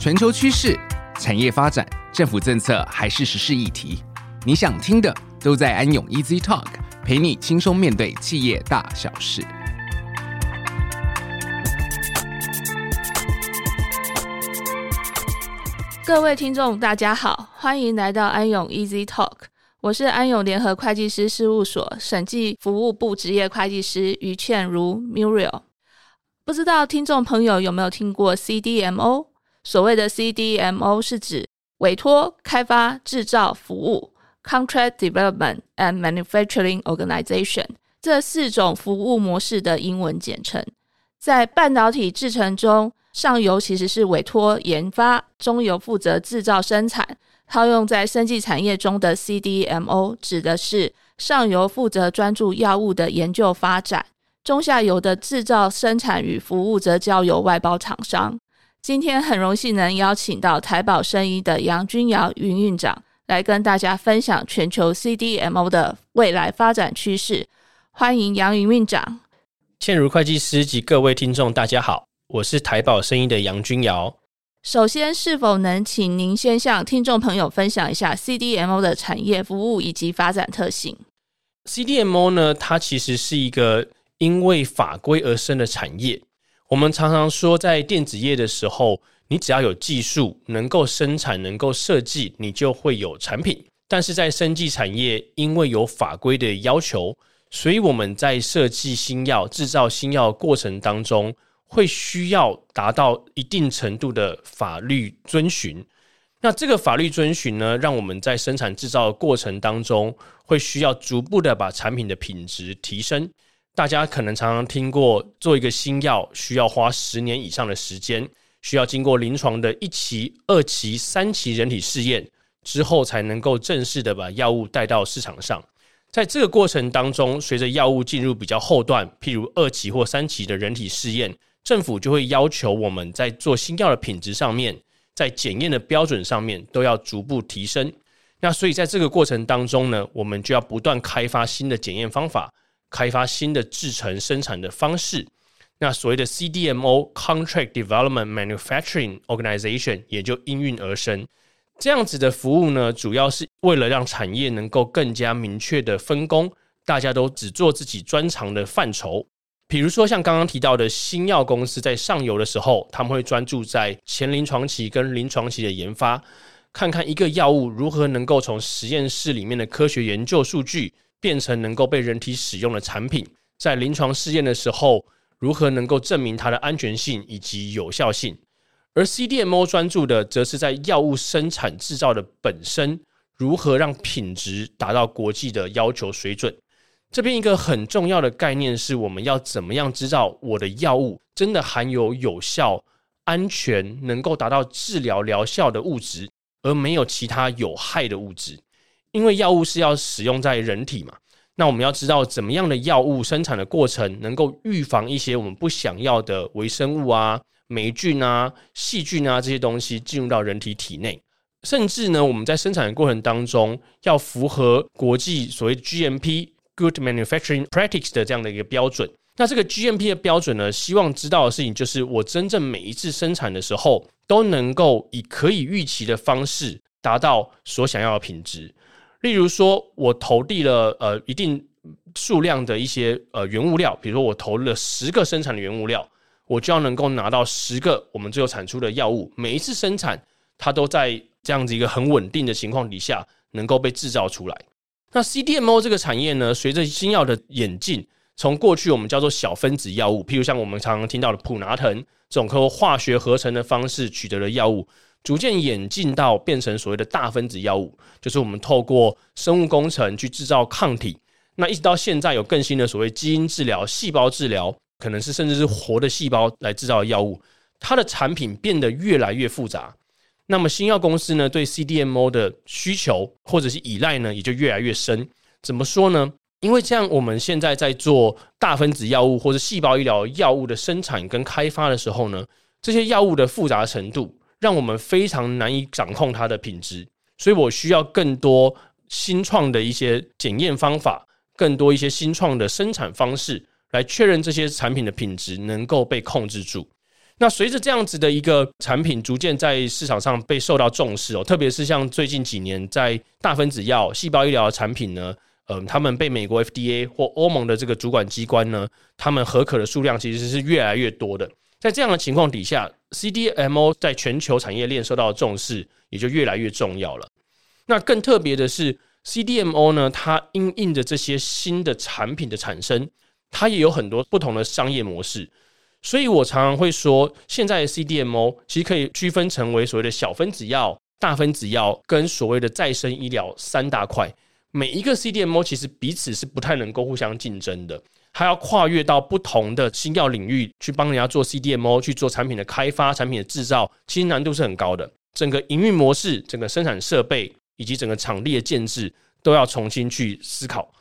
全球趋势、产业发展、政府政策还是时事议题，你想听的都在安永 Easy Talk，陪你轻松面对企业大小事。各位听众，大家好，欢迎来到安永 Easy Talk，我是安永联合会计师事务所审计服务部职业会计师于倩如 Muriel。不知道听众朋友有没有听过 CDMO？所谓的 CDMO 是指委托、开发、制造、服务 （Contract Development and Manufacturing Organization） 这四种服务模式的英文简称。在半导体制程中，上游其实是委托研发，中游负责制造生产。套用在生技产业中的 CDMO 指的是上游负责专注药物的研究发展。中下游的制造、生产与服务则交由外包厂商。今天很荣幸能邀请到台宝生医的杨君尧云运长来跟大家分享全球 CDMO 的未来发展趋势。欢迎杨云运长。倩如会计师及各位听众，大家好，我是台宝生医的杨君尧。首先，是否能请您先向听众朋友分享一下 CDMO 的产业服务以及发展特性？CDMO 呢，它其实是一个。因为法规而生的产业，我们常常说，在电子业的时候，你只要有技术，能够生产，能够设计，你就会有产品。但是在生技产业，因为有法规的要求，所以我们在设计新药、制造新药过程当中，会需要达到一定程度的法律遵循。那这个法律遵循呢，让我们在生产制造的过程当中，会需要逐步的把产品的品质提升。大家可能常常听过，做一个新药需要花十年以上的时间，需要经过临床的一期、二期、三期人体试验之后，才能够正式的把药物带到市场上。在这个过程当中，随着药物进入比较后段，譬如二期或三期的人体试验，政府就会要求我们在做新药的品质上面，在检验的标准上面都要逐步提升。那所以在这个过程当中呢，我们就要不断开发新的检验方法。开发新的制程生产的方式，那所谓的 CDMO（Contract Development Manufacturing Organization） 也就应运而生。这样子的服务呢，主要是为了让产业能够更加明确的分工，大家都只做自己专长的范畴。比如说，像刚刚提到的新药公司在上游的时候，他们会专注在前临床期跟临床期的研发，看看一个药物如何能够从实验室里面的科学研究数据。变成能够被人体使用的产品，在临床试验的时候，如何能够证明它的安全性以及有效性？而 CDMO 专注的，则是在药物生产制造的本身，如何让品质达到国际的要求水准？这边一个很重要的概念是，我们要怎么样知道我的药物真的含有有效、安全、能够达到治疗疗效的物质，而没有其他有害的物质。因为药物是要使用在人体嘛，那我们要知道怎么样的药物生产的过程能够预防一些我们不想要的微生物啊、霉菌啊、细菌啊这些东西进入到人体体内，甚至呢，我们在生产的过程当中要符合国际所谓 GMP（Good Manufacturing Practice） 的这样的一个标准。那这个 GMP 的标准呢，希望知道的事情就是我真正每一次生产的时候都能够以可以预期的方式达到所想要的品质。例如说，我投递了呃一定数量的一些呃原物料，比如说我投了十个生产的原物料，我就要能够拿到十个我们最后产出的药物。每一次生产，它都在这样子一个很稳定的情况底下，能够被制造出来。那 CDMO 这个产业呢，随着新药的演进，从过去我们叫做小分子药物，譬如像我们常常听到的普拿疼这种通过化学合成的方式取得的药物。逐渐演进到变成所谓的大分子药物，就是我们透过生物工程去制造抗体。那一直到现在有更新的所谓基因治疗、细胞治疗，可能是甚至是活的细胞来制造药物。它的产品变得越来越复杂。那么新药公司呢，对 CDMO 的需求或者是依赖呢，也就越来越深。怎么说呢？因为这样我们现在在做大分子药物或者细胞医疗药物的生产跟开发的时候呢，这些药物的复杂程度。让我们非常难以掌控它的品质，所以我需要更多新创的一些检验方法，更多一些新创的生产方式，来确认这些产品的品质能够被控制住。那随着这样子的一个产品逐渐在市场上被受到重视哦，特别是像最近几年在大分子药、细胞医疗的产品呢，嗯，他们被美国 FDA 或欧盟的这个主管机关呢，他们核可的数量其实是越来越多的。在这样的情况底下，CDMO 在全球产业链受到重视也就越来越重要了。那更特别的是，CDMO 呢，它因应着这些新的产品的产生，它也有很多不同的商业模式。所以我常常会说，现在的 CDMO 其实可以区分成为所谓的小分子药、大分子药跟所谓的再生医疗三大块。每一个 CDMO 其实彼此是不太能够互相竞争的，它要跨越到不同的新药领域去帮人家做 CDMO 去做产品的开发、产品的制造，其实难度是很高的。整个营运模式、整个生产设备以及整个场地的建制都要重新去思考。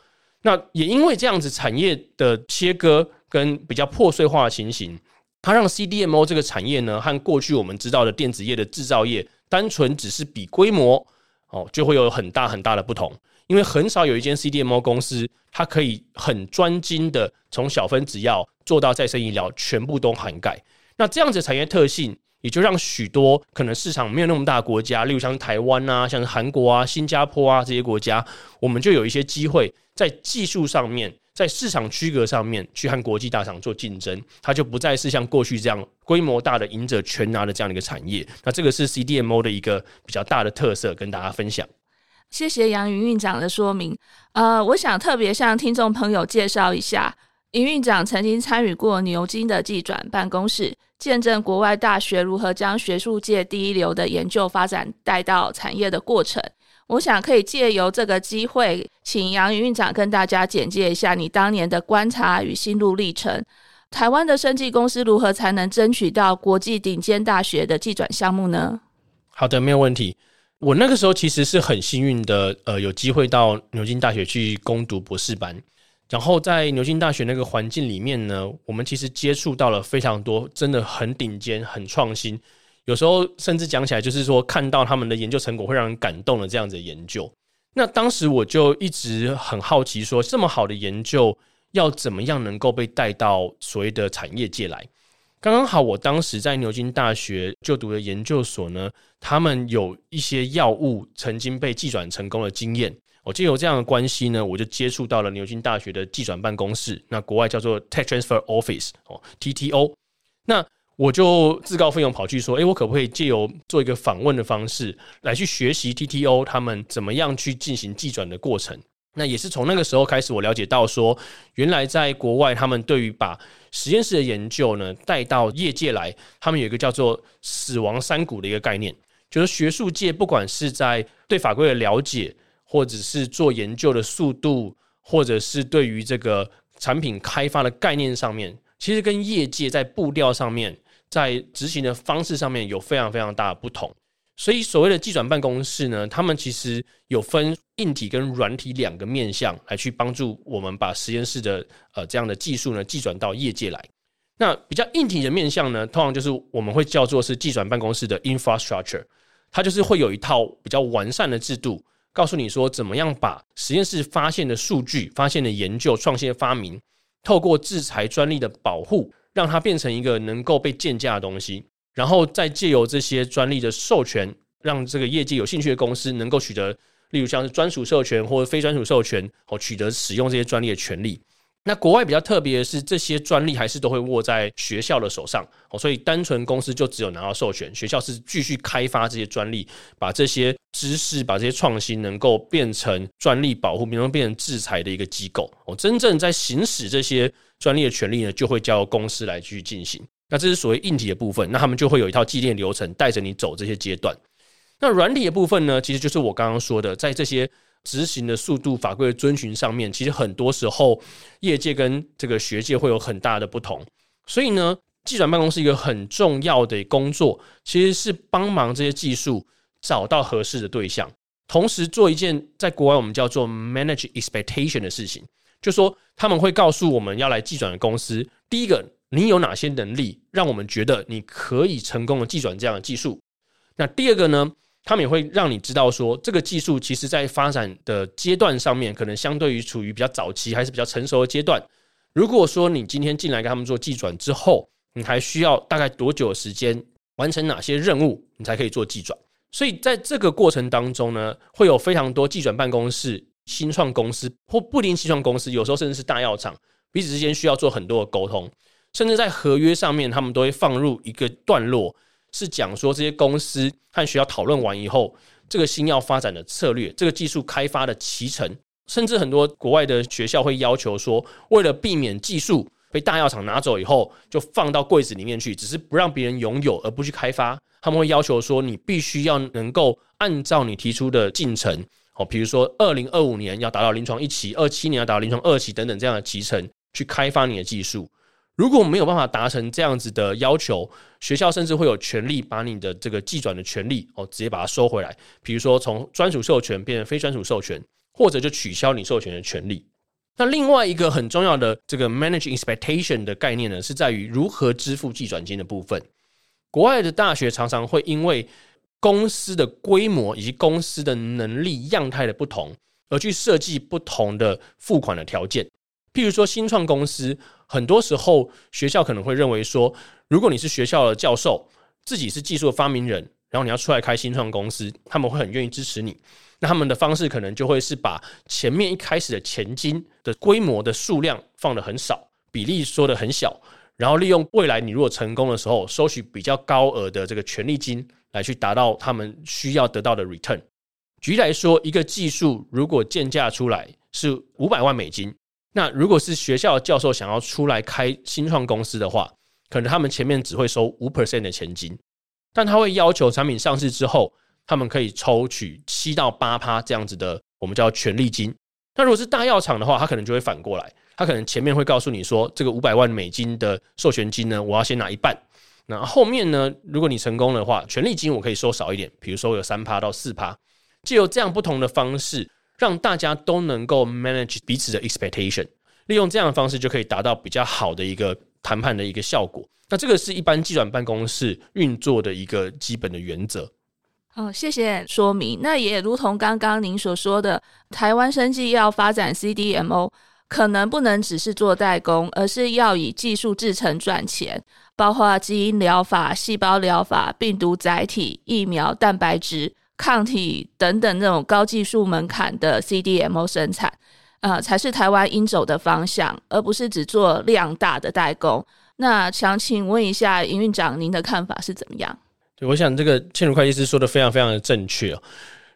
那也因为这样子产业的切割跟比较破碎化的情形，它让 CDMO 这个产业呢，和过去我们知道的电子业的制造业，单纯只是比规模哦，就会有很大很大的不同。因为很少有一间 CDMO 公司，它可以很专精的从小分子药做到再生医疗，全部都涵盖。那这样子产业特性，也就让许多可能市场没有那么大的国家，例如像台湾啊、像韩国啊、新加坡啊这些国家，我们就有一些机会在技术上面，在市场区隔上面去和国际大厂做竞争，它就不再是像过去这样规模大的赢者全拿的这样的一个产业。那这个是 CDMO 的一个比较大的特色，跟大家分享。谢谢杨云院长的说明。呃，我想特别向听众朋友介绍一下，营运长曾经参与过牛津的技转办公室。见证国外大学如何将学术界第一流的研究发展带到产业的过程，我想可以借由这个机会，请杨云院长跟大家简介一下你当年的观察与心路历程。台湾的生技公司如何才能争取到国际顶尖大学的技转项目呢？好的，没有问题。我那个时候其实是很幸运的，呃，有机会到牛津大学去攻读博士班。然后在牛津大学那个环境里面呢，我们其实接触到了非常多，真的很顶尖、很创新。有时候甚至讲起来，就是说看到他们的研究成果会让人感动的这样子的研究。那当时我就一直很好奇，说这么好的研究要怎么样能够被带到所谓的产业界来？刚刚好，我当时在牛津大学就读的研究所呢，他们有一些药物曾经被技转成功的经验。我就有这样的关系呢，我就接触到了牛津大学的技转办公室，那国外叫做 Tech Transfer Office 哦，TTO。那我就自告奋勇跑去说，诶，我可不可以借由做一个访问的方式来去学习 TTO 他们怎么样去进行技转的过程？那也是从那个时候开始，我了解到说，原来在国外他们对于把实验室的研究呢带到业界来，他们有一个叫做“死亡山谷”的一个概念，就是学术界不管是在对法规的了解。或者是做研究的速度，或者是对于这个产品开发的概念上面，其实跟业界在步调上面，在执行的方式上面有非常非常大的不同。所以所谓的技转办公室呢，他们其实有分硬体跟软体两个面向来去帮助我们把实验室的呃这样的技术呢技转到业界来。那比较硬体的面向呢，通常就是我们会叫做是技转办公室的 infrastructure，它就是会有一套比较完善的制度。告诉你说，怎么样把实验室发现的数据、发现的研究、创新的发明，透过制裁专利的保护，让它变成一个能够被建价的东西，然后再借由这些专利的授权，让这个业界有兴趣的公司能够取得，例如像是专属授权或者非专属授权，哦，取得使用这些专利的权利。那国外比较特别的是，这些专利还是都会握在学校的手上哦，所以单纯公司就只有拿到授权，学校是继续开发这些专利，把这些知识、把这些创新能够变成专利保护，能够变成制裁的一个机构哦。真正在行使这些专利的权利呢，就会交由公司来去进行。那这是所谓硬体的部分，那他们就会有一套既定流程带着你走这些阶段。那软体的部分呢，其实就是我刚刚说的，在这些。执行的速度、法规的遵循上面，其实很多时候业界跟这个学界会有很大的不同。所以呢，技转办公室一个很重要的工作，其实是帮忙这些技术找到合适的对象，同时做一件在国外我们叫做 manage expectation 的事情，就说他们会告诉我们要来技转的公司，第一个，你有哪些能力，让我们觉得你可以成功的技转这样的技术。那第二个呢？他们也会让你知道说，这个技术其实在发展的阶段上面，可能相对于处于比较早期还是比较成熟的阶段。如果说你今天进来跟他们做技转之后，你还需要大概多久的时间完成哪些任务，你才可以做技转。所以在这个过程当中呢，会有非常多技转办公室、新创公司或不一定新创公司，有时候甚至是大药厂，彼此之间需要做很多的沟通，甚至在合约上面，他们都会放入一个段落，是讲说这些公司和学校讨论完以后，这个新药发展的策略，这个技术开发的脐程，甚至很多国外的学校会要求说，为了避免技术被大药厂拿走以后，就放到柜子里面去，只是不让别人拥有，而不去开发。他们会要求说，你必须要能够按照你提出的进程，哦，比如说二零二五年要达到临床一期，二七年要达到临床二期等等这样的集成，去开发你的技术。如果没有办法达成这样子的要求，学校甚至会有权利把你的这个寄转的权利哦，直接把它收回来。比如说从专属授权变成非专属授权，或者就取消你授权的权利。那另外一个很重要的这个 manage expectation 的概念呢，是在于如何支付寄转金的部分。国外的大学常常会因为公司的规模以及公司的能力样态的不同，而去设计不同的付款的条件。譬如说，新创公司，很多时候学校可能会认为说，如果你是学校的教授，自己是技术的发明人，然后你要出来开新创公司，他们会很愿意支持你。那他们的方式可能就会是把前面一开始的钱金的规模的数量放得很少，比例说得很小，然后利用未来你如果成功的时候，收取比较高额的这个权利金来去达到他们需要得到的 return。举例来说，一个技术如果建价出来是五百万美金。那如果是学校的教授想要出来开新创公司的话，可能他们前面只会收五 percent 的钱金，但他会要求产品上市之后，他们可以抽取七到八趴这样子的，我们叫权利金。那如果是大药厂的话，他可能就会反过来，他可能前面会告诉你说，这个五百万美金的授权金呢，我要先拿一半，那后面呢，如果你成功的话，权利金我可以收少一点，比如说有三趴到四趴，借由这样不同的方式。让大家都能够 manage 彼此的 expectation，利用这样的方式就可以达到比较好的一个谈判的一个效果。那这个是一般计转办公室运作的一个基本的原则。哦，谢谢说明。那也如同刚刚您所说的，台湾生技要发展 CDMO，可能不能只是做代工，而是要以技术制程赚钱，包括基因疗法、细胞疗法、病毒载体、疫苗、蛋白质。抗体等等那种高技术门槛的 CDMO 生产，呃，才是台湾应走的方向，而不是只做量大的代工。那想请问一下营运长，您的看法是怎么样？对，我想这个茜如会计师说的非常非常的正确。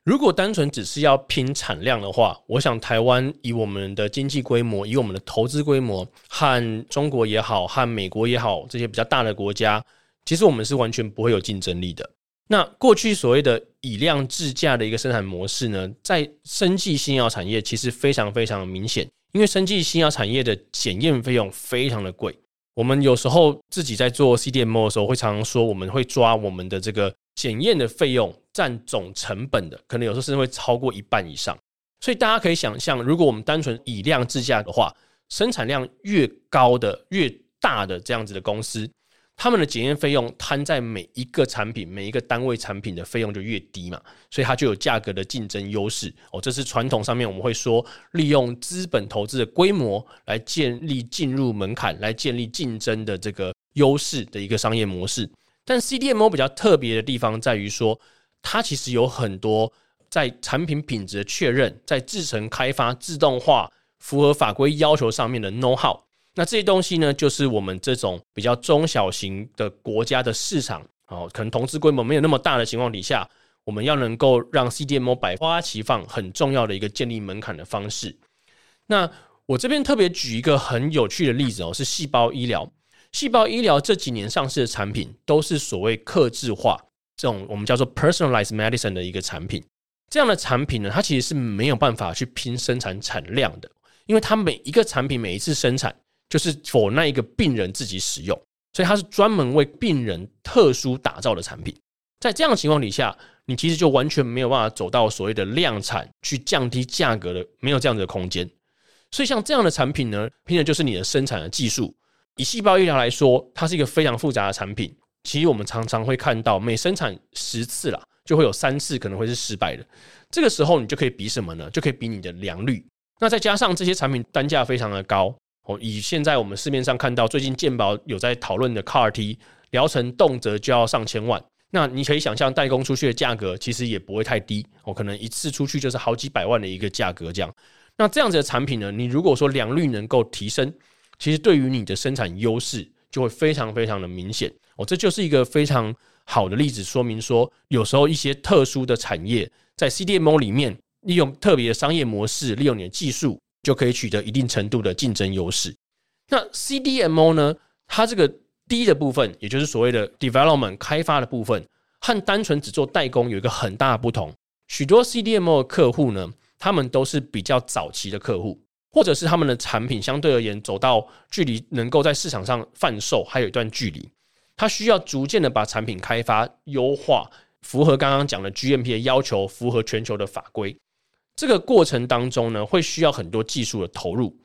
如果单纯只是要拼产量的话，我想台湾以我们的经济规模，以我们的投资规模，和中国也好，和美国也好，这些比较大的国家，其实我们是完全不会有竞争力的。那过去所谓的以量制价的一个生产模式呢，在生技新药产业其实非常非常明显，因为生技新药产业的检验费用非常的贵。我们有时候自己在做 CDMO 的时候，会常常说我们会抓我们的这个检验的费用占总成本的，可能有时候甚至会超过一半以上。所以大家可以想象，如果我们单纯以量制价的话，生产量越高的、越大的这样子的公司。他们的检验费用摊在每一个产品、每一个单位产品的费用就越低嘛，所以它就有价格的竞争优势哦。这是传统上面我们会说，利用资本投资的规模来建立进入门槛，来建立竞争的这个优势的一个商业模式。但 CDMO 比较特别的地方在于说，它其实有很多在产品品质的确认、在制程开发、自动化、符合法规要求上面的 know how。那这些东西呢，就是我们这种比较中小型的国家的市场，哦，可能投资规模没有那么大的情况底下，我们要能够让 CDMO 百花齐放，很重要的一个建立门槛的方式。那我这边特别举一个很有趣的例子哦，是细胞医疗。细胞医疗这几年上市的产品，都是所谓克制化这种我们叫做 personalized medicine 的一个产品。这样的产品呢，它其实是没有办法去拼生产产量的，因为它每一个产品每一次生产。就是否那一个病人自己使用，所以它是专门为病人特殊打造的产品。在这样的情况底下，你其实就完全没有办法走到所谓的量产去降低价格的，没有这样子的空间。所以像这样的产品呢，拼的就是你的生产的技术。以细胞医疗来说，它是一个非常复杂的产品。其实我们常常会看到，每生产十次啦，就会有三次可能会是失败的。这个时候，你就可以比什么呢？就可以比你的良率。那再加上这些产品单价非常的高。哦，以现在我们市面上看到最近健保有在讨论的 CAR-T 疗程，动辄就要上千万。那你可以想象，代工出去的价格其实也不会太低，哦，可能一次出去就是好几百万的一个价格这样。那这样子的产品呢，你如果说良率能够提升，其实对于你的生产优势就会非常非常的明显哦。这就是一个非常好的例子，说明说有时候一些特殊的产业在 CDMO 里面，利用特别的商业模式，利用你的技术，就可以取得一定程度的竞争优势。那 CDMO 呢，它这个 D 的部分，也就是所谓的 development 开发的部分，和单纯只做代工有一个很大的不同。许多 CDMO 的客户呢，他们都是比较早期的客户，或者是他们的产品相对而言走到距离能够在市场上贩售还有一段距离，他需要逐渐的把产品开发优化，符合刚刚讲的 GMP 的要求，符合全球的法规。这个过程当中呢，会需要很多技术的投入。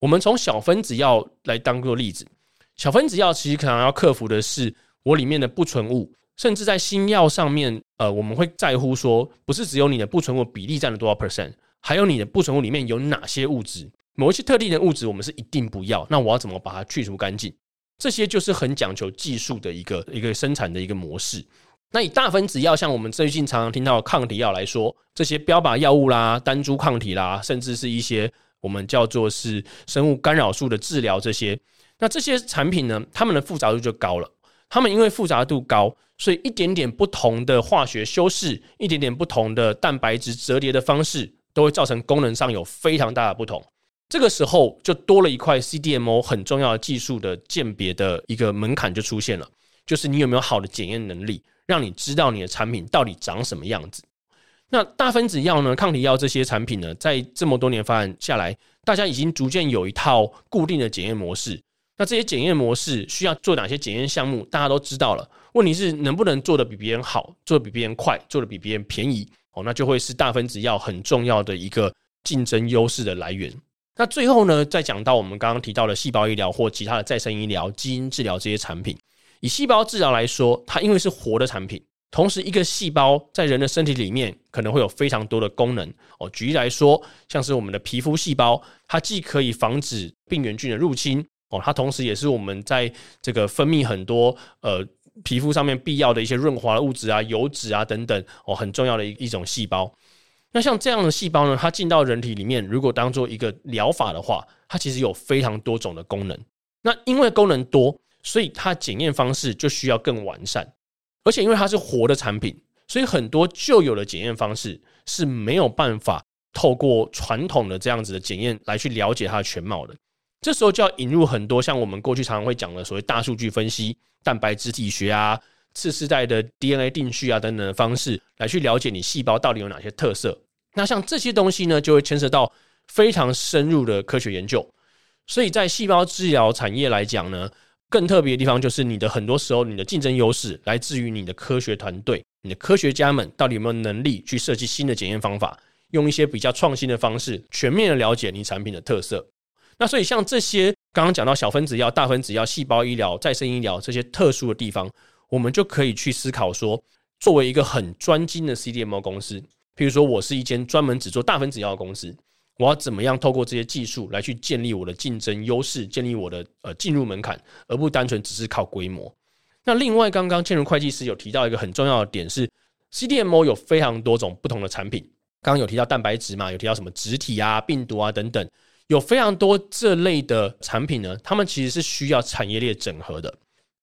我们从小分子药来当做例子。小分子药其实可能要克服的是我里面的不纯物，甚至在新药上面，呃，我们会在乎说，不是只有你的不纯物比例占了多少 percent，还有你的不纯物里面有哪些物质，某一些特定的物质我们是一定不要，那我要怎么把它去除干净？这些就是很讲求技术的一个一个生产的一个模式。那以大分子药，像我们最近常常听到的抗体药来说，这些标靶药物啦、单株抗体啦，甚至是一些我们叫做是生物干扰素的治疗这些。那这些产品呢，它们的复杂度就高了。它们因为复杂度高，所以一点点不同的化学修饰，一点点不同的蛋白质折叠的方式，都会造成功能上有非常大的不同。这个时候就多了一块 CDMO 很重要的技术的鉴别的一个门槛就出现了，就是你有没有好的检验能力，让你知道你的产品到底长什么样子。那大分子药呢，抗体药这些产品呢，在这么多年发展下来，大家已经逐渐有一套固定的检验模式。那这些检验模式需要做哪些检验项目？大家都知道了。问题是能不能做得比别人好，做得比别人快，做得比别人便宜？哦，那就会是大分子药很重要的一个竞争优势的来源。那最后呢，再讲到我们刚刚提到的细胞医疗或其他的再生医疗、基因治疗这些产品。以细胞治疗来说，它因为是活的产品，同时一个细胞在人的身体里面可能会有非常多的功能。哦，举例来说，像是我们的皮肤细胞，它既可以防止病原菌的入侵。哦，它同时也是我们在这个分泌很多呃皮肤上面必要的一些润滑的物质啊、油脂啊等等哦，很重要的一一种细胞。那像这样的细胞呢，它进到人体里面，如果当做一个疗法的话，它其实有非常多种的功能。那因为功能多，所以它检验方式就需要更完善。而且因为它是活的产品，所以很多旧有的检验方式是没有办法透过传统的这样子的检验来去了解它的全貌的。这时候就要引入很多像我们过去常常会讲的所谓大数据分析、蛋白质体学啊、次世代的 DNA 定序啊等等的方式，来去了解你细胞到底有哪些特色。那像这些东西呢，就会牵涉到非常深入的科学研究。所以在细胞治疗产业来讲呢，更特别的地方就是你的很多时候你的竞争优势来自于你的科学团队，你的科学家们到底有没有能力去设计新的检验方法，用一些比较创新的方式，全面的了解你产品的特色。那所以像这些刚刚讲到小分子药、大分子药、细胞医疗、再生医疗这些特殊的地方，我们就可以去思考说，作为一个很专精的 CDMO 公司，譬如说我是一间专门只做大分子药的公司，我要怎么样透过这些技术来去建立我的竞争优势，建立我的呃进入门槛，而不单纯只是靠规模。那另外，刚刚建如会计师有提到一个很重要的点是，CDMO 有非常多种不同的产品，刚刚有提到蛋白质嘛，有提到什么植体啊、病毒啊等等。有非常多这类的产品呢，他们其实是需要产业链整合的。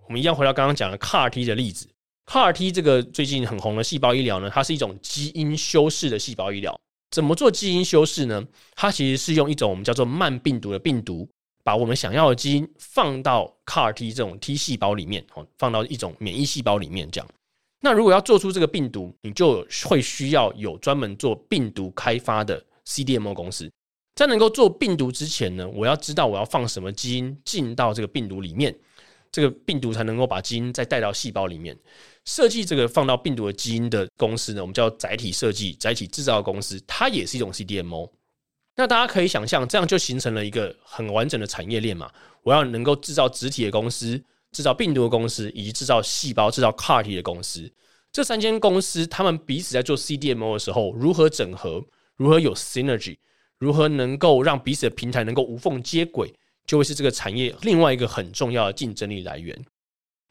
我们一样回到刚刚讲的 CAR-T 的例子，CAR-T 这个最近很红的细胞医疗呢，它是一种基因修饰的细胞医疗。怎么做基因修饰呢？它其实是用一种我们叫做慢病毒的病毒，把我们想要的基因放到 CAR-T 这种 T 细胞里面，哦，放到一种免疫细胞里面这样。那如果要做出这个病毒，你就会需要有专门做病毒开发的 CDMO 公司。在能够做病毒之前呢，我要知道我要放什么基因进到这个病毒里面，这个病毒才能够把基因再带到细胞里面。设计这个放到病毒的基因的公司呢，我们叫载体设计、载体制造的公司，它也是一种 CDMO。那大家可以想象，这样就形成了一个很完整的产业链嘛。我要能够制造植体的公司、制造病毒的公司，以及制造细胞、制造 CAR-T 的公司，这三间公司，他们彼此在做 CDMO 的时候，如何整合，如何有 synergy？如何能够让彼此的平台能够无缝接轨？就会是这个产业另外一个很重要的竞争力来源。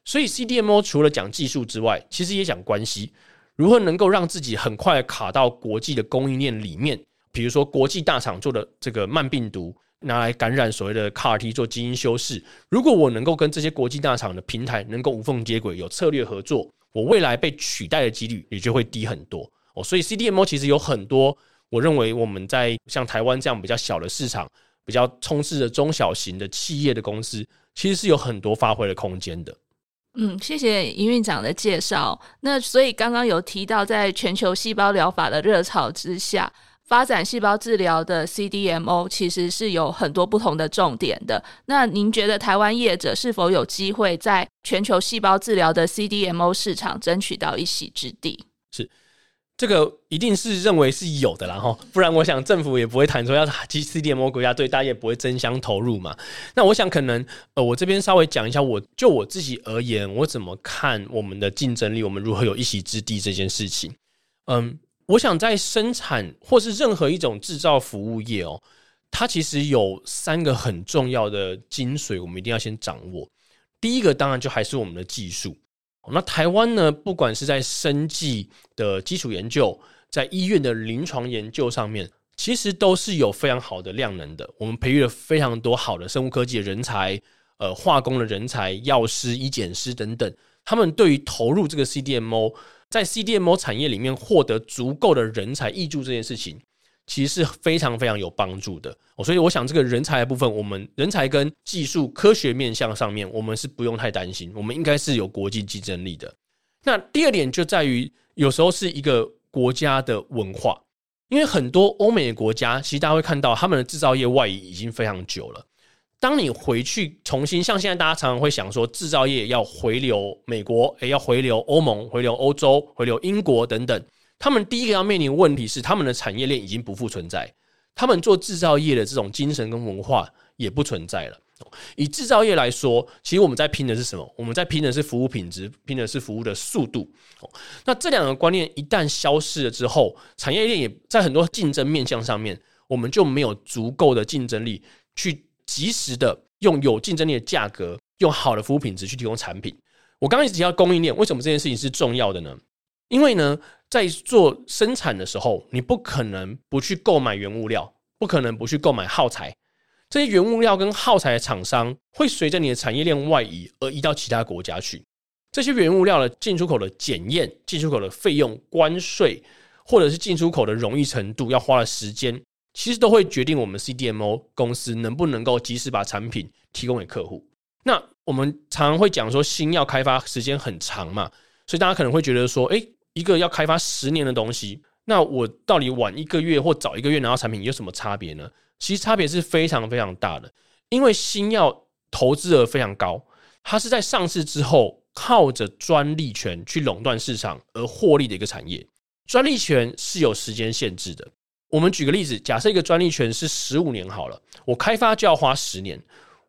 所以 CDMO 除了讲技术之外，其实也讲关系，如何能够让自己很快卡到国际的供应链里面。比如说国际大厂做的这个慢病毒拿来感染所谓的 CAR-T 做基因修饰，如果我能够跟这些国际大厂的平台能够无缝接轨，有策略合作，我未来被取代的几率也就会低很多哦。所以 CDMO 其实有很多，我认为我们在像台湾这样比较小的市场，比较充斥着中小型的企业的公司，其实是有很多发挥的空间的。嗯，谢谢营运长的介绍。那所以刚刚有提到，在全球细胞疗法的热潮之下，发展细胞治疗的 CDMO 其实是有很多不同的重点的。那您觉得台湾业者是否有机会在全球细胞治疗的 CDMO 市场争取到一席之地？是。这个一定是认为是有的啦，哈，不然我想政府也不会谈说要打击 CDMO 国家队，大家也不会争相投入嘛。那我想可能，呃，我这边稍微讲一下，我就我自己而言，我怎么看我们的竞争力，我们如何有一席之地这件事情。嗯，我想在生产或是任何一种制造服务业哦，它其实有三个很重要的精髓，我们一定要先掌握。第一个当然就还是我们的技术。那台湾呢，不管是在生技的基础研究，在医院的临床研究上面，其实都是有非常好的量能的。我们培育了非常多好的生物科技的人才，呃，化工的人才、药师、医检师等等，他们对于投入这个 CDMO，在 CDMO 产业里面获得足够的人才挹注这件事情。其实是非常非常有帮助的，所以我想这个人才的部分，我们人才跟技术科学面向上面，我们是不用太担心，我们应该是有国际竞争力的。那第二点就在于，有时候是一个国家的文化，因为很多欧美的国家，其实大家会看到他们的制造业外移已经非常久了。当你回去重新，像现在大家常常会想说，制造业要回流美国，诶，要回流欧盟，回流欧洲，回流英国等等。他们第一个要面临的问题是，他们的产业链已经不复存在，他们做制造业的这种精神跟文化也不存在了。以制造业来说，其实我们在拼的是什么？我们在拼的是服务品质，拼的是服务的速度。那这两个观念一旦消失了之后，产业链也在很多竞争面向上面，我们就没有足够的竞争力去及时的用有竞争力的价格，用好的服务品质去提供产品。我刚刚一直提到供应链，为什么这件事情是重要的呢？因为呢，在做生产的时候，你不可能不去购买原物料，不可能不去购买耗材。这些原物料跟耗材的厂商会随着你的产业链外移而移到其他国家去。这些原物料的进出口的检验、进出口的费用、关税，或者是进出口的容易程度，要花的时间，其实都会决定我们 CDMO 公司能不能够及时把产品提供给客户。那我们常常会讲说，新药开发时间很长嘛，所以大家可能会觉得说，诶。一个要开发十年的东西，那我到底晚一个月或早一个月拿到产品有什么差别呢？其实差别是非常非常大的，因为新药投资额非常高，它是在上市之后靠着专利权去垄断市场而获利的一个产业。专利权是有时间限制的。我们举个例子，假设一个专利权是十五年好了，我开发就要花十年，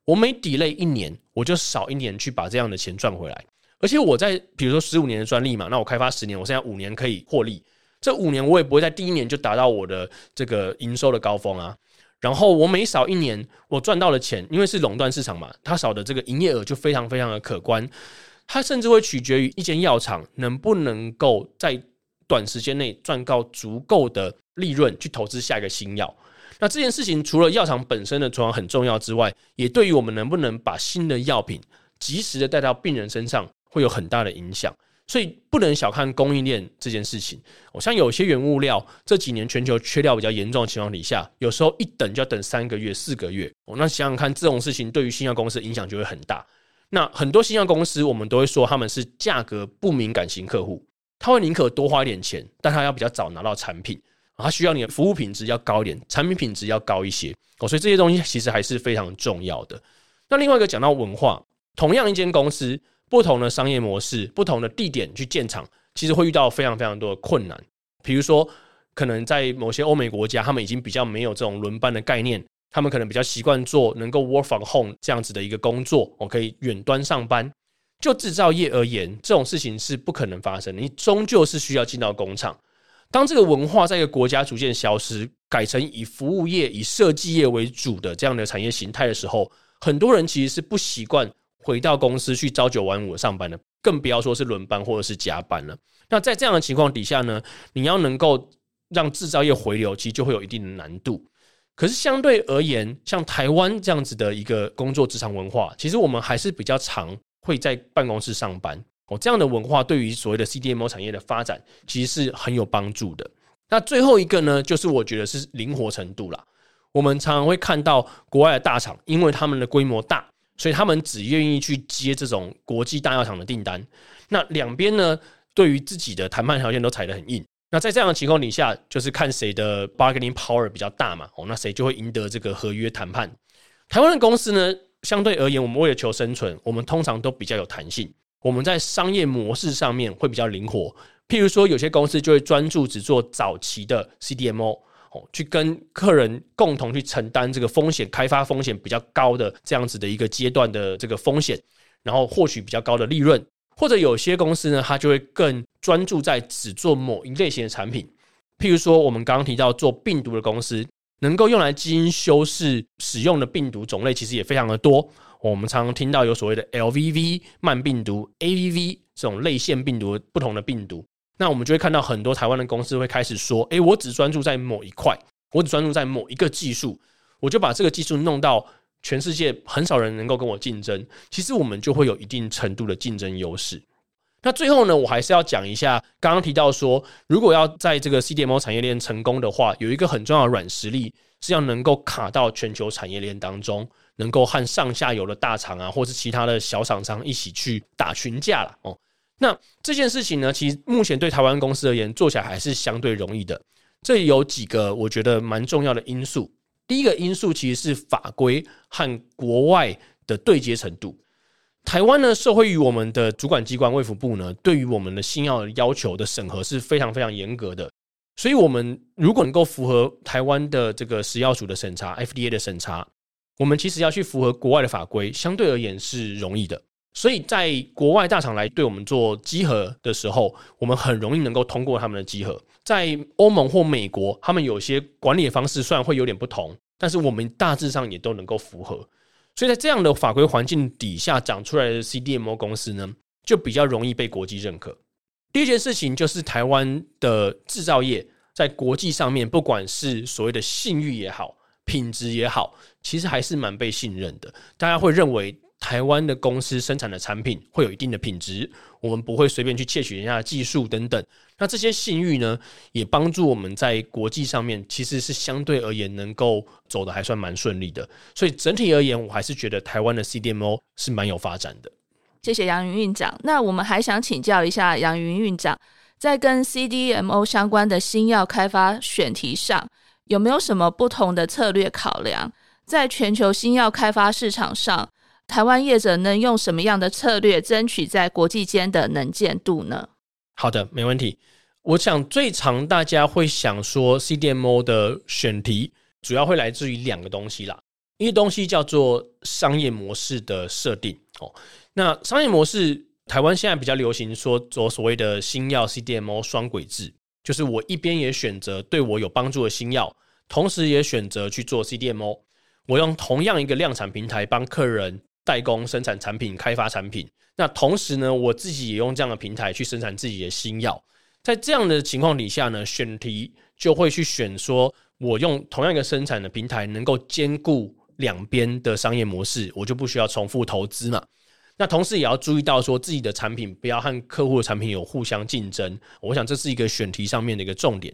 我每 delay 一年，我就少一年去把这样的钱赚回来。而且我在比如说十五年的专利嘛，那我开发十年，我现在五年可以获利。这五年我也不会在第一年就达到我的这个营收的高峰啊。然后我每少一年，我赚到的钱，因为是垄断市场嘛，它少的这个营业额就非常非常的可观。它甚至会取决于一间药厂能不能够在短时间内赚到足够的利润去投资下一个新药。那这件事情除了药厂本身的状况很重要之外，也对于我们能不能把新的药品及时的带到病人身上。会有很大的影响，所以不能小看供应链这件事情。我像有些原物料，这几年全球缺料比较严重的情况底下，有时候一等就要等三个月、四个月。哦，那想想看，这种事情对于新药公司影响就会很大。那很多新药公司，我们都会说他们是价格不敏感型客户，他会宁可多花一点钱，但他要比较早拿到产品，他需要你的服务品质要高一点，产品品质要高一些。哦，所以这些东西其实还是非常重要的。那另外一个讲到文化，同样一间公司。不同的商业模式，不同的地点去建厂，其实会遇到非常非常多的困难。比如说，可能在某些欧美国家，他们已经比较没有这种轮班的概念，他们可能比较习惯做能够 work from home 这样子的一个工作，我可以远端上班。就制造业而言，这种事情是不可能发生的，你终究是需要进到工厂。当这个文化在一个国家逐渐消失，改成以服务业、以设计业为主的这样的产业形态的时候，很多人其实是不习惯回到公司去朝九晚五上班的，更不要说是轮班或者是加班了。那在这样的情况底下呢，你要能够让制造业回流，其实就会有一定的难度。可是相对而言，像台湾这样子的一个工作职场文化，其实我们还是比较常会在办公室上班。哦，这样的文化对于所谓的 CDMO 产业的发展，其实是很有帮助的。那最后一个呢，就是我觉得是灵活程度啦。我们常常会看到国外的大厂，因为他们的规模大，所以他们只愿意去接这种国际大药厂的订单。那两边呢，对于自己的谈判条件都踩得很硬。那在这样的情况底下，就是看谁的 bargaining power 比较大嘛，哦，那谁就会赢得这个合约谈判。台湾的公司呢，相对而言，我们为了求生存，我们通常都比较有弹性。我们在商业模式上面会比较灵活，譬如说，有些公司就会专注只做早期的 CDMO，哦，去跟客人共同去承担这个风险，开发风险比较高的这样子的一个阶段的这个风险，然后获取比较高的利润。或者有些公司呢，它就会更专注在只做某一类型的产品，譬如说我们刚刚提到做病毒的公司，能够用来基因修饰使用的病毒种类其实也非常的多。我们常常听到有所谓的 LVV 慢病毒、AVV 这种类腺病毒不同的病毒，那我们就会看到很多台湾的公司会开始说：“诶，我只专注在某一块，我只专注在某一个技术，我就把这个技术弄到。”全世界很少人能够跟我竞争，其实我们就会有一定程度的竞争优势。那最后呢，我还是要讲一下，刚刚提到说，如果要在这个 CDMO 产业链成功的话，有一个很重要的软实力是要能够卡到全球产业链当中，能够和上下游的大厂啊，或是其他的小厂商一起去打群架了哦。那这件事情呢，其实目前对台湾公司而言，做起来还是相对容易的。这有几个我觉得蛮重要的因素。第一个因素其实是法规和国外的对接程度。台湾呢，受惠于我们的主管机关卫福部呢，对于我们的新药要求的审核是非常非常严格的。所以，我们如果能够符合台湾的这个食药署的审查、FDA 的审查，我们其实要去符合国外的法规，相对而言是容易的。所以在国外大厂来对我们做集合的时候，我们很容易能够通过他们的集合。在欧盟或美国，他们有些管理的方式虽然会有点不同，但是我们大致上也都能够符合。所以在这样的法规环境底下长出来的 CDMO 公司呢，就比较容易被国际认可。第一件事情就是台湾的制造业在国际上面，不管是所谓的信誉也好，品质也好，其实还是蛮被信任的。大家会认为。台湾的公司生产的产品会有一定的品质，我们不会随便去窃取人家的技术等等。那这些信誉呢，也帮助我们在国际上面其实是相对而言能够走得还算蛮顺利的。所以整体而言，我还是觉得台湾的 CDMO 是蛮有发展的。谢谢杨云院长。那我们还想请教一下杨云院长，在跟 CDMO 相关的新药开发选题上，有没有什么不同的策略考量？在全球新药开发市场上，台湾业者能用什么样的策略争取在国际间的能见度呢？好的，没问题。我想最常大家会想说 CDMO 的选题，主要会来自于两个东西啦。一个东西叫做商业模式的设定哦。那商业模式，台湾现在比较流行说做所谓的新药 CDMO 双轨制，就是我一边也选择对我有帮助的新药，同时也选择去做 CDMO。我用同样一个量产平台帮客人。代工生产产品、开发产品，那同时呢，我自己也用这样的平台去生产自己的新药。在这样的情况底下呢，选题就会去选说，我用同样一个生产的平台，能够兼顾两边的商业模式，我就不需要重复投资嘛。那同时也要注意到说，自己的产品不要和客户的产品有互相竞争。我想这是一个选题上面的一个重点。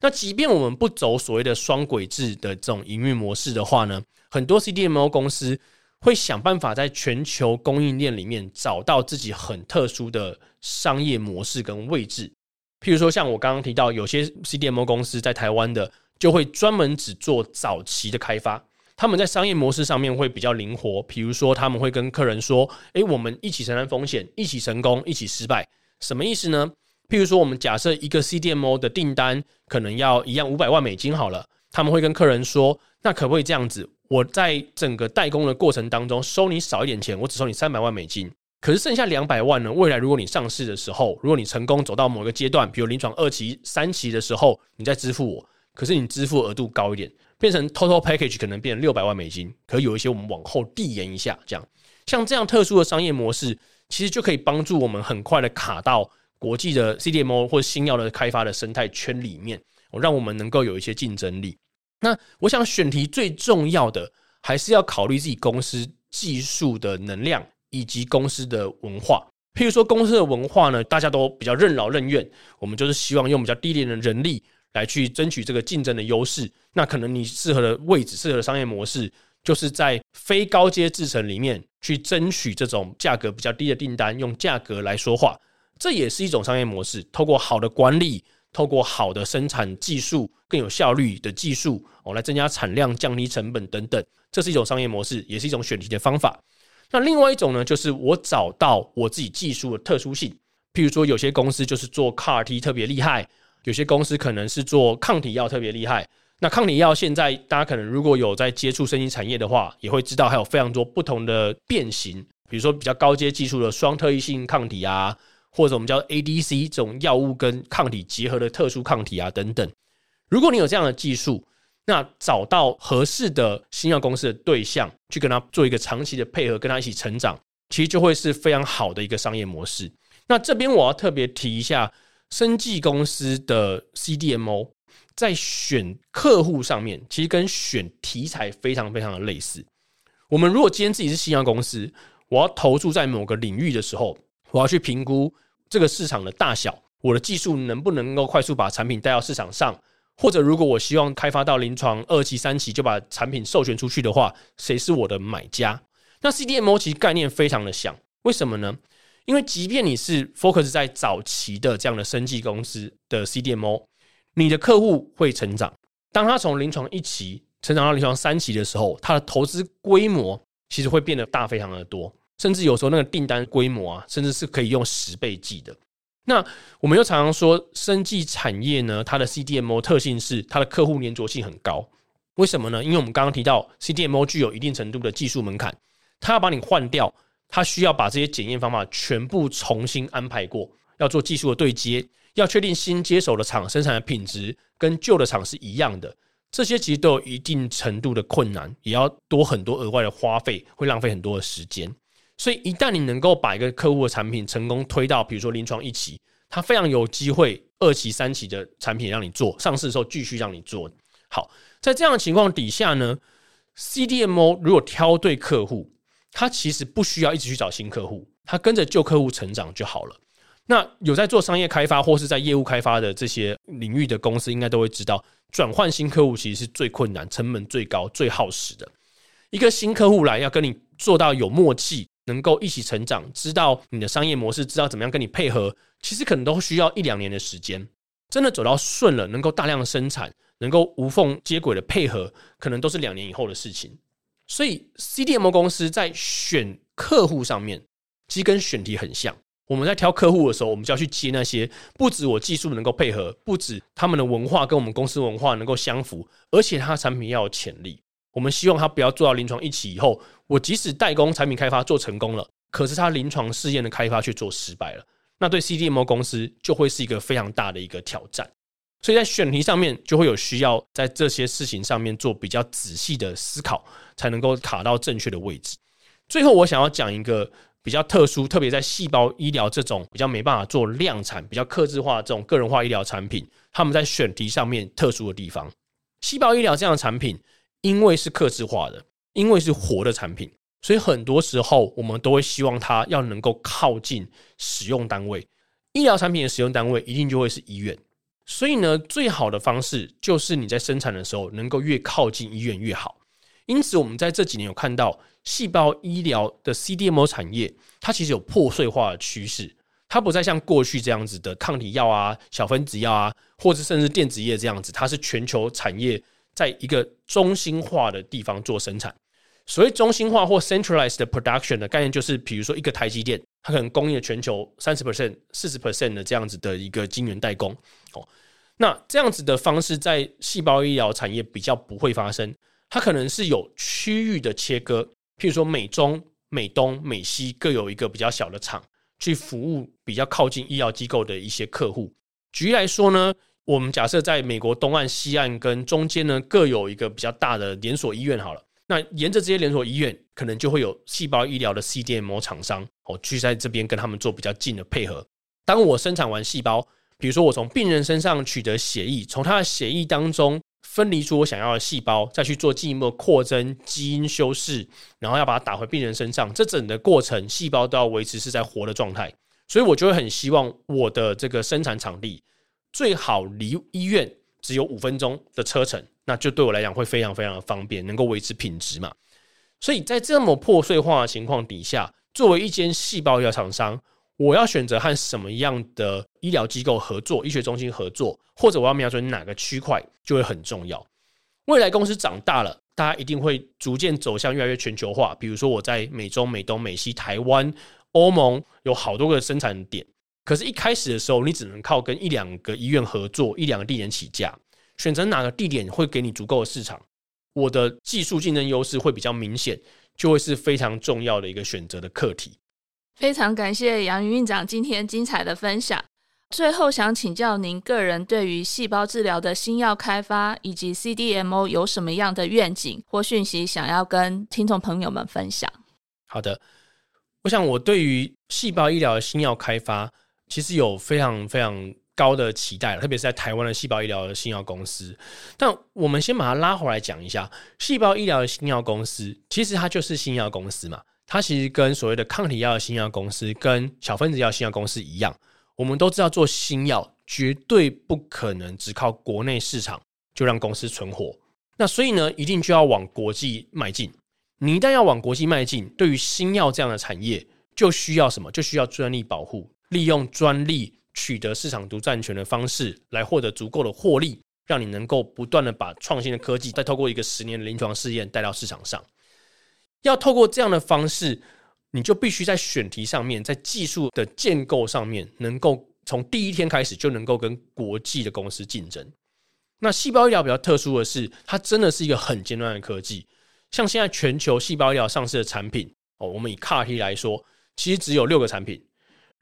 那即便我们不走所谓的双轨制的这种营运模式的话呢，很多 CDMO 公司。会想办法在全球供应链里面找到自己很特殊的商业模式跟位置。譬如说，像我刚刚提到，有些 CDMO 公司在台湾的，就会专门只做早期的开发。他们在商业模式上面会比较灵活。譬如说，他们会跟客人说：“诶，我们一起承担风险，一起成功，一起失败。”什么意思呢？譬如说，我们假设一个 CDMO 的订单可能要一样五百万美金好了，他们会跟客人说：“那可不可以这样子？”我在整个代工的过程当中收你少一点钱，我只收你三百万美金。可是剩下两百万呢？未来如果你上市的时候，如果你成功走到某个阶段，比如临床二期、三期的时候，你再支付我。可是你支付额度高一点，变成 total package 可能变六百万美金，可有一些我们往后递延一下，这样像这样特殊的商业模式，其实就可以帮助我们很快的卡到国际的 CDMO 或新药的开发的生态圈里面，让我们能够有一些竞争力。那我想选题最重要的还是要考虑自己公司技术的能量以及公司的文化。譬如说公司的文化呢，大家都比较任劳任怨，我们就是希望用比较低廉的人力。来去争取这个竞争的优势，那可能你适合的位置、适合的商业模式，就是在非高阶制程里面去争取这种价格比较低的订单，用价格来说话，这也是一种商业模式。透过好的管理，透过好的生产技术、更有效率的技术，哦，来增加产量、降低成本等等，这是一种商业模式，也是一种选题的方法。那另外一种呢，就是我找到我自己技术的特殊性，譬如说有些公司就是做 CAR-T 特别厉害。有些公司可能是做抗体药特别厉害，那抗体药现在大家可能如果有在接触生技产业的话，也会知道还有非常多不同的变形，比如说比较高阶技术的双特异性抗体啊，或者我们叫 ADC 这种药物跟抗体结合的特殊抗体啊等等。如果你有这样的技术，那找到合适的新药公司的对象，去跟他做一个长期的配合，跟他一起成长，其实就会是非常好的一个商业模式。那这边我要特别提一下。生技公司的 CDMO 在选客户上面，其实跟选题材非常非常的类似。我们如果今天自己是新药公司，我要投注在某个领域的时候，我要去评估这个市场的大小，我的技术能不能够快速把产品带到市场上，或者如果我希望开发到临床二期、三期就把产品授权出去的话，谁是我的买家？那 CDMO 其实概念非常的像，为什么呢？因为即便你是 focus 在早期的这样的生技公司的 CDMO，你的客户会成长。当他从临床一期成长到临床三期的时候，他的投资规模其实会变得大非常的多，甚至有时候那个订单规模啊，甚至是可以用十倍计的。那我们又常常说，生技产业呢，它的 CDMO 特性是它的客户粘着性很高。为什么呢？因为我们刚刚提到 CDMO 具有一定程度的技术门槛，它要把你换掉。他需要把这些检验方法全部重新安排过，要做技术的对接，要确定新接手的厂生产的品质跟旧的厂是一样的。这些其实都有一定程度的困难，也要多很多额外的花费，会浪费很多的时间。所以，一旦你能够把一个客户的产品成功推到，比如说临床一期，他非常有机会二期、三期的产品让你做，上市的时候继续让你做。好，在这样的情况底下呢，CDMO 如果挑对客户。他其实不需要一直去找新客户，他跟着旧客户成长就好了。那有在做商业开发或是在业务开发的这些领域的公司，应该都会知道，转换新客户其实是最困难、成本最高、最耗时的。一个新客户来要跟你做到有默契，能够一起成长，知道你的商业模式，知道怎么样跟你配合，其实可能都需要一两年的时间。真的走到顺了，能够大量生产，能够无缝接轨的配合，可能都是两年以后的事情。所以，CDM 公司在选客户上面，其实跟选题很像。我们在挑客户的时候，我们就要去接那些不止我技术能够配合，不止他们的文化跟我们公司文化能够相符，而且他的产品要有潜力。我们希望他不要做到临床一起以后，我即使代工产品开发做成功了，可是他临床试验的开发却做失败了，那对 CDMO 公司就会是一个非常大的一个挑战。所以在选题上面就会有需要在这些事情上面做比较仔细的思考，才能够卡到正确的位置。最后，我想要讲一个比较特殊，特别在细胞医疗这种比较没办法做量产、比较克制化这种个人化医疗产品，他们在选题上面特殊的地方。细胞医疗这样的产品，因为是客制化的，因为是活的产品，所以很多时候我们都会希望它要能够靠近使用单位。医疗产品的使用单位一定就会是医院。所以呢，最好的方式就是你在生产的时候能够越靠近医院越好。因此，我们在这几年有看到细胞医疗的 CDMO 产业，它其实有破碎化的趋势。它不再像过去这样子的抗体药啊、小分子药啊，或者甚至电子业这样子，它是全球产业在一个中心化的地方做生产。所谓中心化或 centralized production 的概念，就是比如说一个台积电，它可能供应了全球三十 percent、四十 percent 的这样子的一个晶圆代工。哦，那这样子的方式在细胞医疗产业比较不会发生，它可能是有区域的切割，譬如说美中、美东、美西各有一个比较小的厂，去服务比较靠近医疗机构的一些客户。举例来说呢，我们假设在美国东岸、西岸跟中间呢，各有一个比较大的连锁医院好了。那沿着这些连锁医院，可能就会有细胞医疗的 CDMO 厂商哦，去在这边跟他们做比较近的配合。当我生产完细胞，比如说我从病人身上取得血液，从他的血液当中分离出我想要的细胞，再去做进一步扩增、基因修饰，然后要把它打回病人身上，这整个过程细胞都要维持是在活的状态。所以我就会很希望我的这个生产场地最好离医院只有五分钟的车程。那就对我来讲会非常非常的方便，能够维持品质嘛。所以在这么破碎化的情况底下，作为一间细胞医疗厂商，我要选择和什么样的医疗机构合作、医学中心合作，或者我要瞄准哪个区块，就会很重要。未来公司长大了，大家一定会逐渐走向越来越全球化。比如说我在美中、美东、美西、台湾、欧盟有好多个生产点，可是，一开始的时候，你只能靠跟一两个医院合作，一两个地点起价。选择哪个地点会给你足够的市场，我的技术竞争优势会比较明显，就会是非常重要的一个选择的课题。非常感谢杨云院长今天精彩的分享。最后想请教您个人对于细胞治疗的新药开发以及 CDMO 有什么样的愿景或讯息想要跟听众朋友们分享？好的，我想我对于细胞医疗的新药开发，其实有非常非常。高的期待，特别是在台湾的细胞医疗的新药公司。但我们先把它拉回来讲一下，细胞医疗的新药公司其实它就是新药公司嘛。它其实跟所谓的抗体药的新药公司、跟小分子药新药公司一样。我们都知道，做新药绝对不可能只靠国内市场就让公司存活。那所以呢，一定就要往国际迈进。你一旦要往国际迈进，对于新药这样的产业，就需要什么？就需要专利保护，利用专利。取得市场独占权的方式来获得足够的获利，让你能够不断的把创新的科技再透过一个十年的临床试验带到市场上。要透过这样的方式，你就必须在选题上面，在技术的建构上面，能够从第一天开始就能够跟国际的公司竞争。那细胞医疗比较特殊的是，它真的是一个很尖端的科技。像现在全球细胞医疗上市的产品哦，我们以 CAR-T 来说，其实只有六个产品。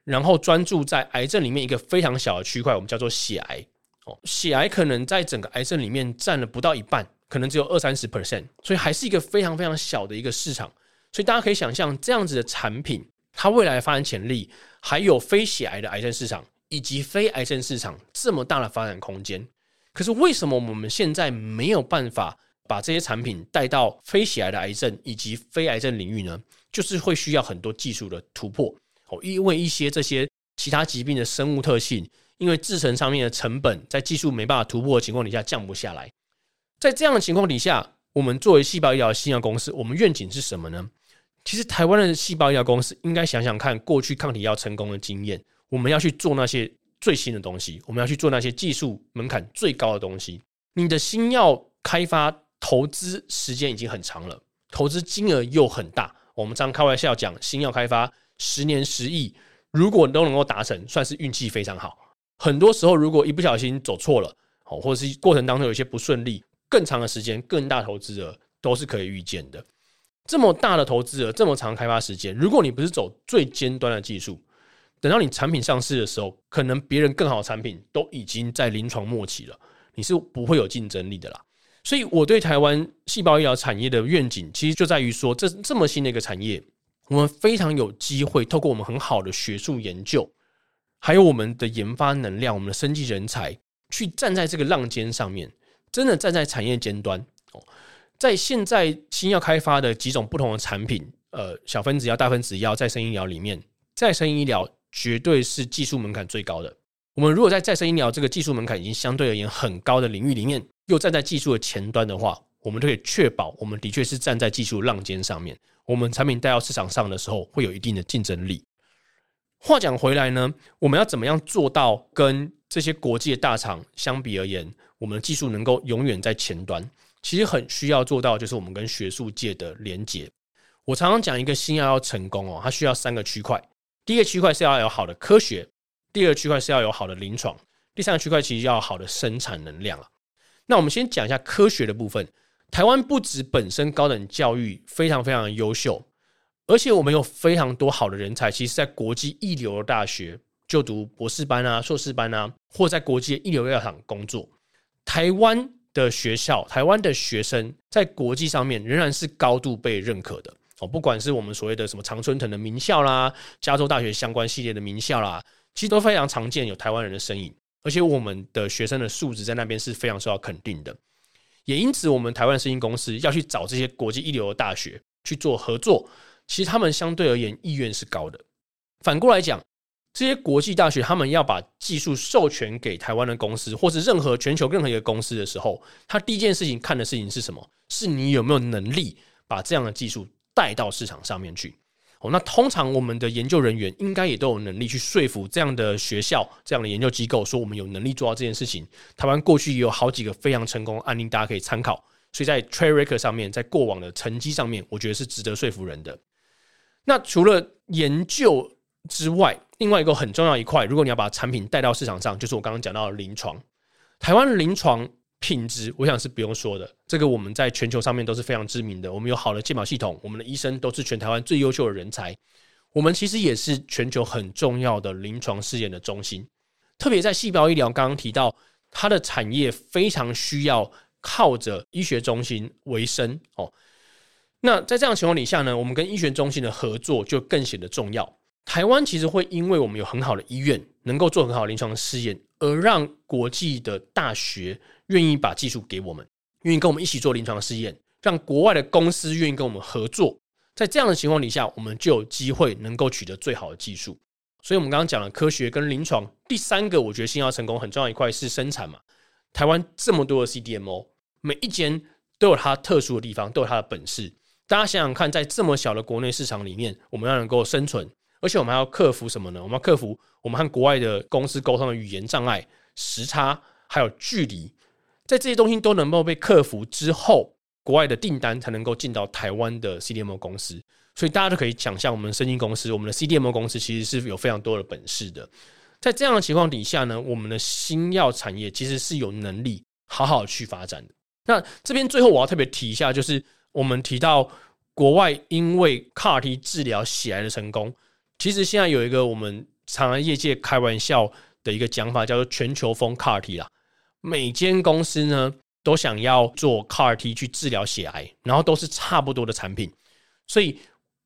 然后专注在癌症里面一个非常小的区块，我们叫做血癌。哦，血癌可能在整个癌症里面占了不到一半，可能只有二三十 percent，所以还是一个非常非常小的一个市场。所以大家可以想象，这样子的产品，它未来的发展潜力，还有非血癌的癌症市场，以及非癌症市场这么大的发展空间。可是为什么我们现在没有办法把这些产品带到非血癌的癌症以及非癌症领域呢？就是会需要很多技术的突破。哦，因为一些这些其他疾病的生物特性，因为制成上面的成本，在技术没办法突破的情况底下降不下来。在这样的情况底下，我们作为细胞医疗新药公司，我们愿景是什么呢？其实台湾的细胞医疗公司应该想想看，过去抗体药成功的经验，我们要去做那些最新的东西，我们要去做那些技术门槛最高的东西。你的新药开发投资时间已经很长了，投资金额又很大。我们常开玩笑讲，新药开发。十年十亿，如果都能够达成，算是运气非常好。很多时候，如果一不小心走错了，哦，或者是过程当中有一些不顺利，更长的时间、更大投资额都是可以预见的。这么大的投资额，这么长开发时间，如果你不是走最尖端的技术，等到你产品上市的时候，可能别人更好的产品都已经在临床末期了，你是不会有竞争力的啦。所以，我对台湾细胞医疗产业的愿景，其实就在于说，这这么新的一个产业。我们非常有机会透过我们很好的学术研究，还有我们的研发能量、我们的生技人才，去站在这个浪尖上面，真的站在产业尖端哦。在现在新药开发的几种不同的产品，呃，小分子药、大分子药、再生医疗里面，再生医疗绝对是技术门槛最高的。我们如果在再生医疗这个技术门槛已经相对而言很高的领域里面，又站在技术的前端的话，我们就可以确保我们的确是站在技术浪尖上面。我们产品带到市场上的时候，会有一定的竞争力。话讲回来呢，我们要怎么样做到跟这些国际的大厂相比而言，我们的技术能够永远在前端？其实很需要做到，就是我们跟学术界的连结。我常常讲，一个新药要成功哦，它需要三个区块。第一个区块是要有好的科学，第二个区块是要有好的临床，第三个区块其实要有好的生产能量啊。那我们先讲一下科学的部分。台湾不止本身高等教育非常非常的优秀，而且我们有非常多好的人才。其实，在国际一流的大学就读博士班啊、硕士班啊，或在国际一流药厂工作。台湾的学校、台湾的学生在国际上面仍然是高度被认可的哦。不管是我们所谓的什么常春藤的名校啦、加州大学相关系列的名校啦，其实都非常常见有台湾人的身影。而且我们的学生的素质在那边是非常受到肯定的。也因此，我们台湾的生技公司要去找这些国际一流的大学去做合作，其实他们相对而言意愿是高的。反过来讲，这些国际大学，他们要把技术授权给台湾的公司，或是任何全球任何一个公司的时候，他第一件事情看的事情是什么？是你有没有能力把这样的技术带到市场上面去。哦，那通常我们的研究人员应该也都有能力去说服这样的学校、这样的研究机构，说我们有能力做到这件事情。台湾过去也有好几个非常成功的案例，大家可以参考。所以在 track record 上面，在过往的成绩上面，我觉得是值得说服人的。那除了研究之外，另外一个很重要一块，如果你要把产品带到市场上，就是我刚刚讲到的临床。台湾临床品质，我想是不用说的。这个我们在全球上面都是非常知名的。我们有好的健保系统，我们的医生都是全台湾最优秀的人才。我们其实也是全球很重要的临床试验的中心。特别在细胞医疗，刚刚提到它的产业非常需要靠着医学中心为生哦。那在这样情况底下呢，我们跟医学中心的合作就更显得重要。台湾其实会因为我们有很好的医院，能够做很好临床试验，而让国际的大学愿意把技术给我们，愿意跟我们一起做临床试验，让国外的公司愿意跟我们合作。在这样的情况底下，我们就有机会能够取得最好的技术。所以，我们刚刚讲了科学跟临床，第三个我觉得新药成功很重要一块是生产嘛。台湾这么多的 CDMO，每一间都有它特殊的地方，都有它的本事。大家想想看，在这么小的国内市场里面，我们要能够生存，而且我们还要克服什么呢？我们要克服我们和国外的公司沟通的语言障碍、时差，还有距离。在这些东西都能够被克服之后，国外的订单才能够进到台湾的 CDMO 公司。所以大家都可以想象，我们生技公司、我们的 CDMO 公司其实是有非常多的本事的。在这样的情况底下呢，我们的新药产业其实是有能力好好去发展的。那这边最后我要特别提一下，就是。我们提到国外因为 CAR-T 治疗血癌的成功，其实现在有一个我们常常业界开玩笑的一个讲法，叫做全球封 CAR-T 啦。每间公司呢都想要做 CAR-T 去治疗血癌，然后都是差不多的产品，所以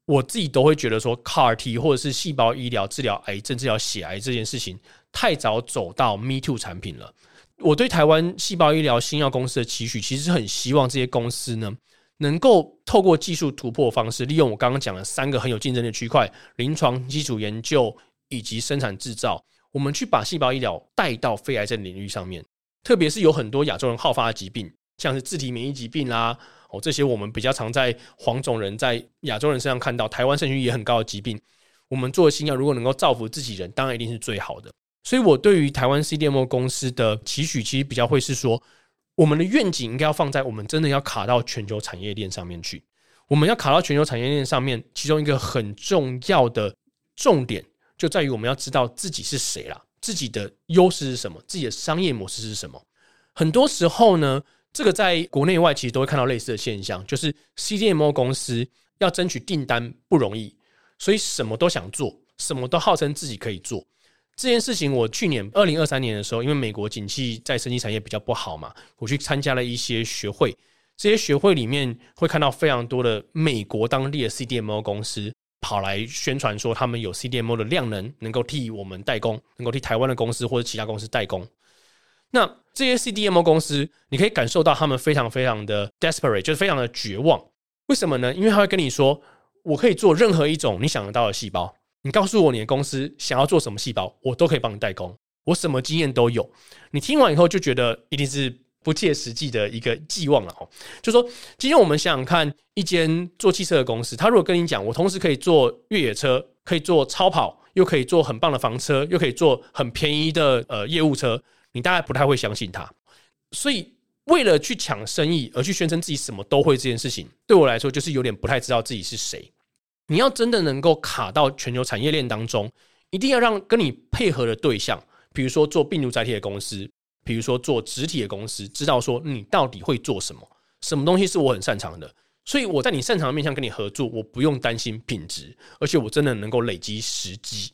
我自己都会觉得说 CAR-T 或者是细胞医疗治疗癌症、治疗血癌这件事情太早走到 Me Too 产品了。我对台湾细胞医疗新药公司的期许，其实很希望这些公司呢。能够透过技术突破方式，利用我刚刚讲的三个很有竞争的区块：临床、基础研究以及生产制造，我们去把细胞医疗带到非癌症领域上面。特别是有很多亚洲人好发的疾病，像是自体免疫疾病啦，哦，这些我们比较常在黄种人在亚洲人身上看到，台湾生育率也很高的疾病，我们做的新药如果能够造福自己人，当然一定是最好的。所以我对于台湾 CDMO 公司的期许，其实比较会是说。我们的愿景应该要放在我们真的要卡到全球产业链上面去。我们要卡到全球产业链上面，其中一个很重要的重点就在于我们要知道自己是谁啦，自己的优势是什么，自己的商业模式是什么。很多时候呢，这个在国内外其实都会看到类似的现象，就是 CDMO 公司要争取订单不容易，所以什么都想做，什么都号称自己可以做。这件事情，我去年二零二三年的时候，因为美国景气在生技产业比较不好嘛，我去参加了一些学会。这些学会里面会看到非常多的美国当地的 CDMO 公司跑来宣传说，他们有 CDMO 的量能，能够替我们代工，能够替台湾的公司或者其他公司代工。那这些 CDMO 公司，你可以感受到他们非常非常的 desperate，就是非常的绝望。为什么呢？因为他会跟你说，我可以做任何一种你想得到的细胞。你告诉我你的公司想要做什么细胞，我都可以帮你代工，我什么经验都有。你听完以后就觉得一定是不切实际的一个寄望了哦。就说今天我们想想看，一间做汽车的公司，他如果跟你讲，我同时可以做越野车，可以做超跑，又可以做很棒的房车，又可以做很便宜的呃业务车，你大概不太会相信他。所以为了去抢生意而去宣称自己什么都会这件事情，对我来说就是有点不太知道自己是谁。你要真的能够卡到全球产业链当中，一定要让跟你配合的对象，比如说做病毒载体的公司，比如说做植体的公司，知道说你到底会做什么，什么东西是我很擅长的，所以我在你擅长的面向跟你合作，我不用担心品质，而且我真的能够累积时机。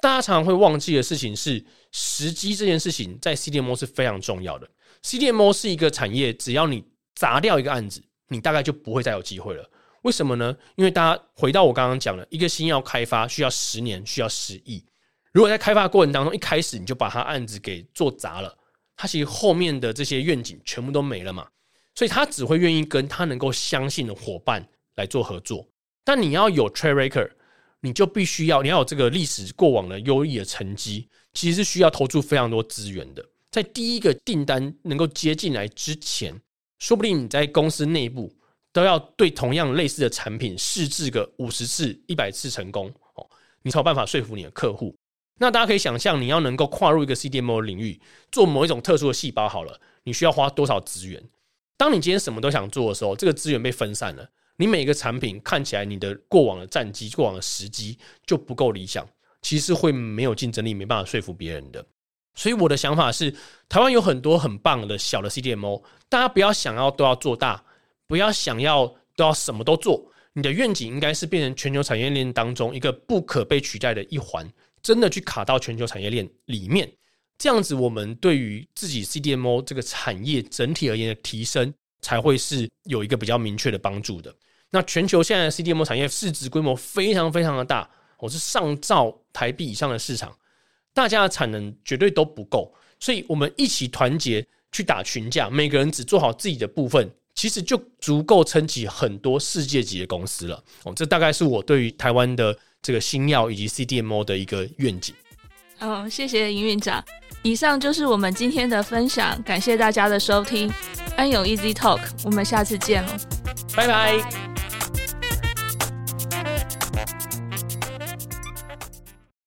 大家常常会忘记的事情是，时机这件事情在 CDMO 是非常重要的。CDMO 是一个产业，只要你砸掉一个案子，你大概就不会再有机会了。为什么呢？因为大家回到我刚刚讲的，一个新药开发需要十年，需要十亿。如果在开发过程当中一开始你就把他案子给做砸了，他其实后面的这些愿景全部都没了嘛。所以他只会愿意跟他能够相信的伙伴来做合作。但你要有 track record，你就必须要你要有这个历史过往的优异的成绩，其实是需要投注非常多资源的。在第一个订单能够接进来之前，说不定你在公司内部都要对同样类似的产品试制个五十次、一百次成功哦，你才有办法说服你的客户。那大家可以想象，你要能够跨入一个 CDMO 领域，做某一种特殊的细胞好了，你需要花多少资源？当你今天什么都想做的时候，这个资源被分散了，你每一个产品看起来你的过往的战绩、过往的时机就不够理想，其实会没有竞争力，没办法说服别人的。所以我的想法是，台湾有很多很棒的小的 CDMO，大家不要想要都要做大，不要想要都要什么都做，你的愿景应该是变成全球产业链当中一个不可被取代的一环。真的去卡到全球产业链里面，这样子我们对于自己 CDMO 这个产业整体而言的提升，才会是有一个比较明确的帮助的。那全球现在的 CDMO 产业市值规模非常非常的大，我是上兆台币以上的市场，大家的产能绝对都不够，所以我们一起团结去打群架，每个人只做好自己的部分，其实就足够撑起很多世界级的公司了。哦，这大概是我对于台湾的。这个新药以及 CDMO 的一个愿景。嗯，谢谢营运长。以上就是我们今天的分享，感谢大家的收听。安永 Easy Talk，我们下次见喽，拜拜。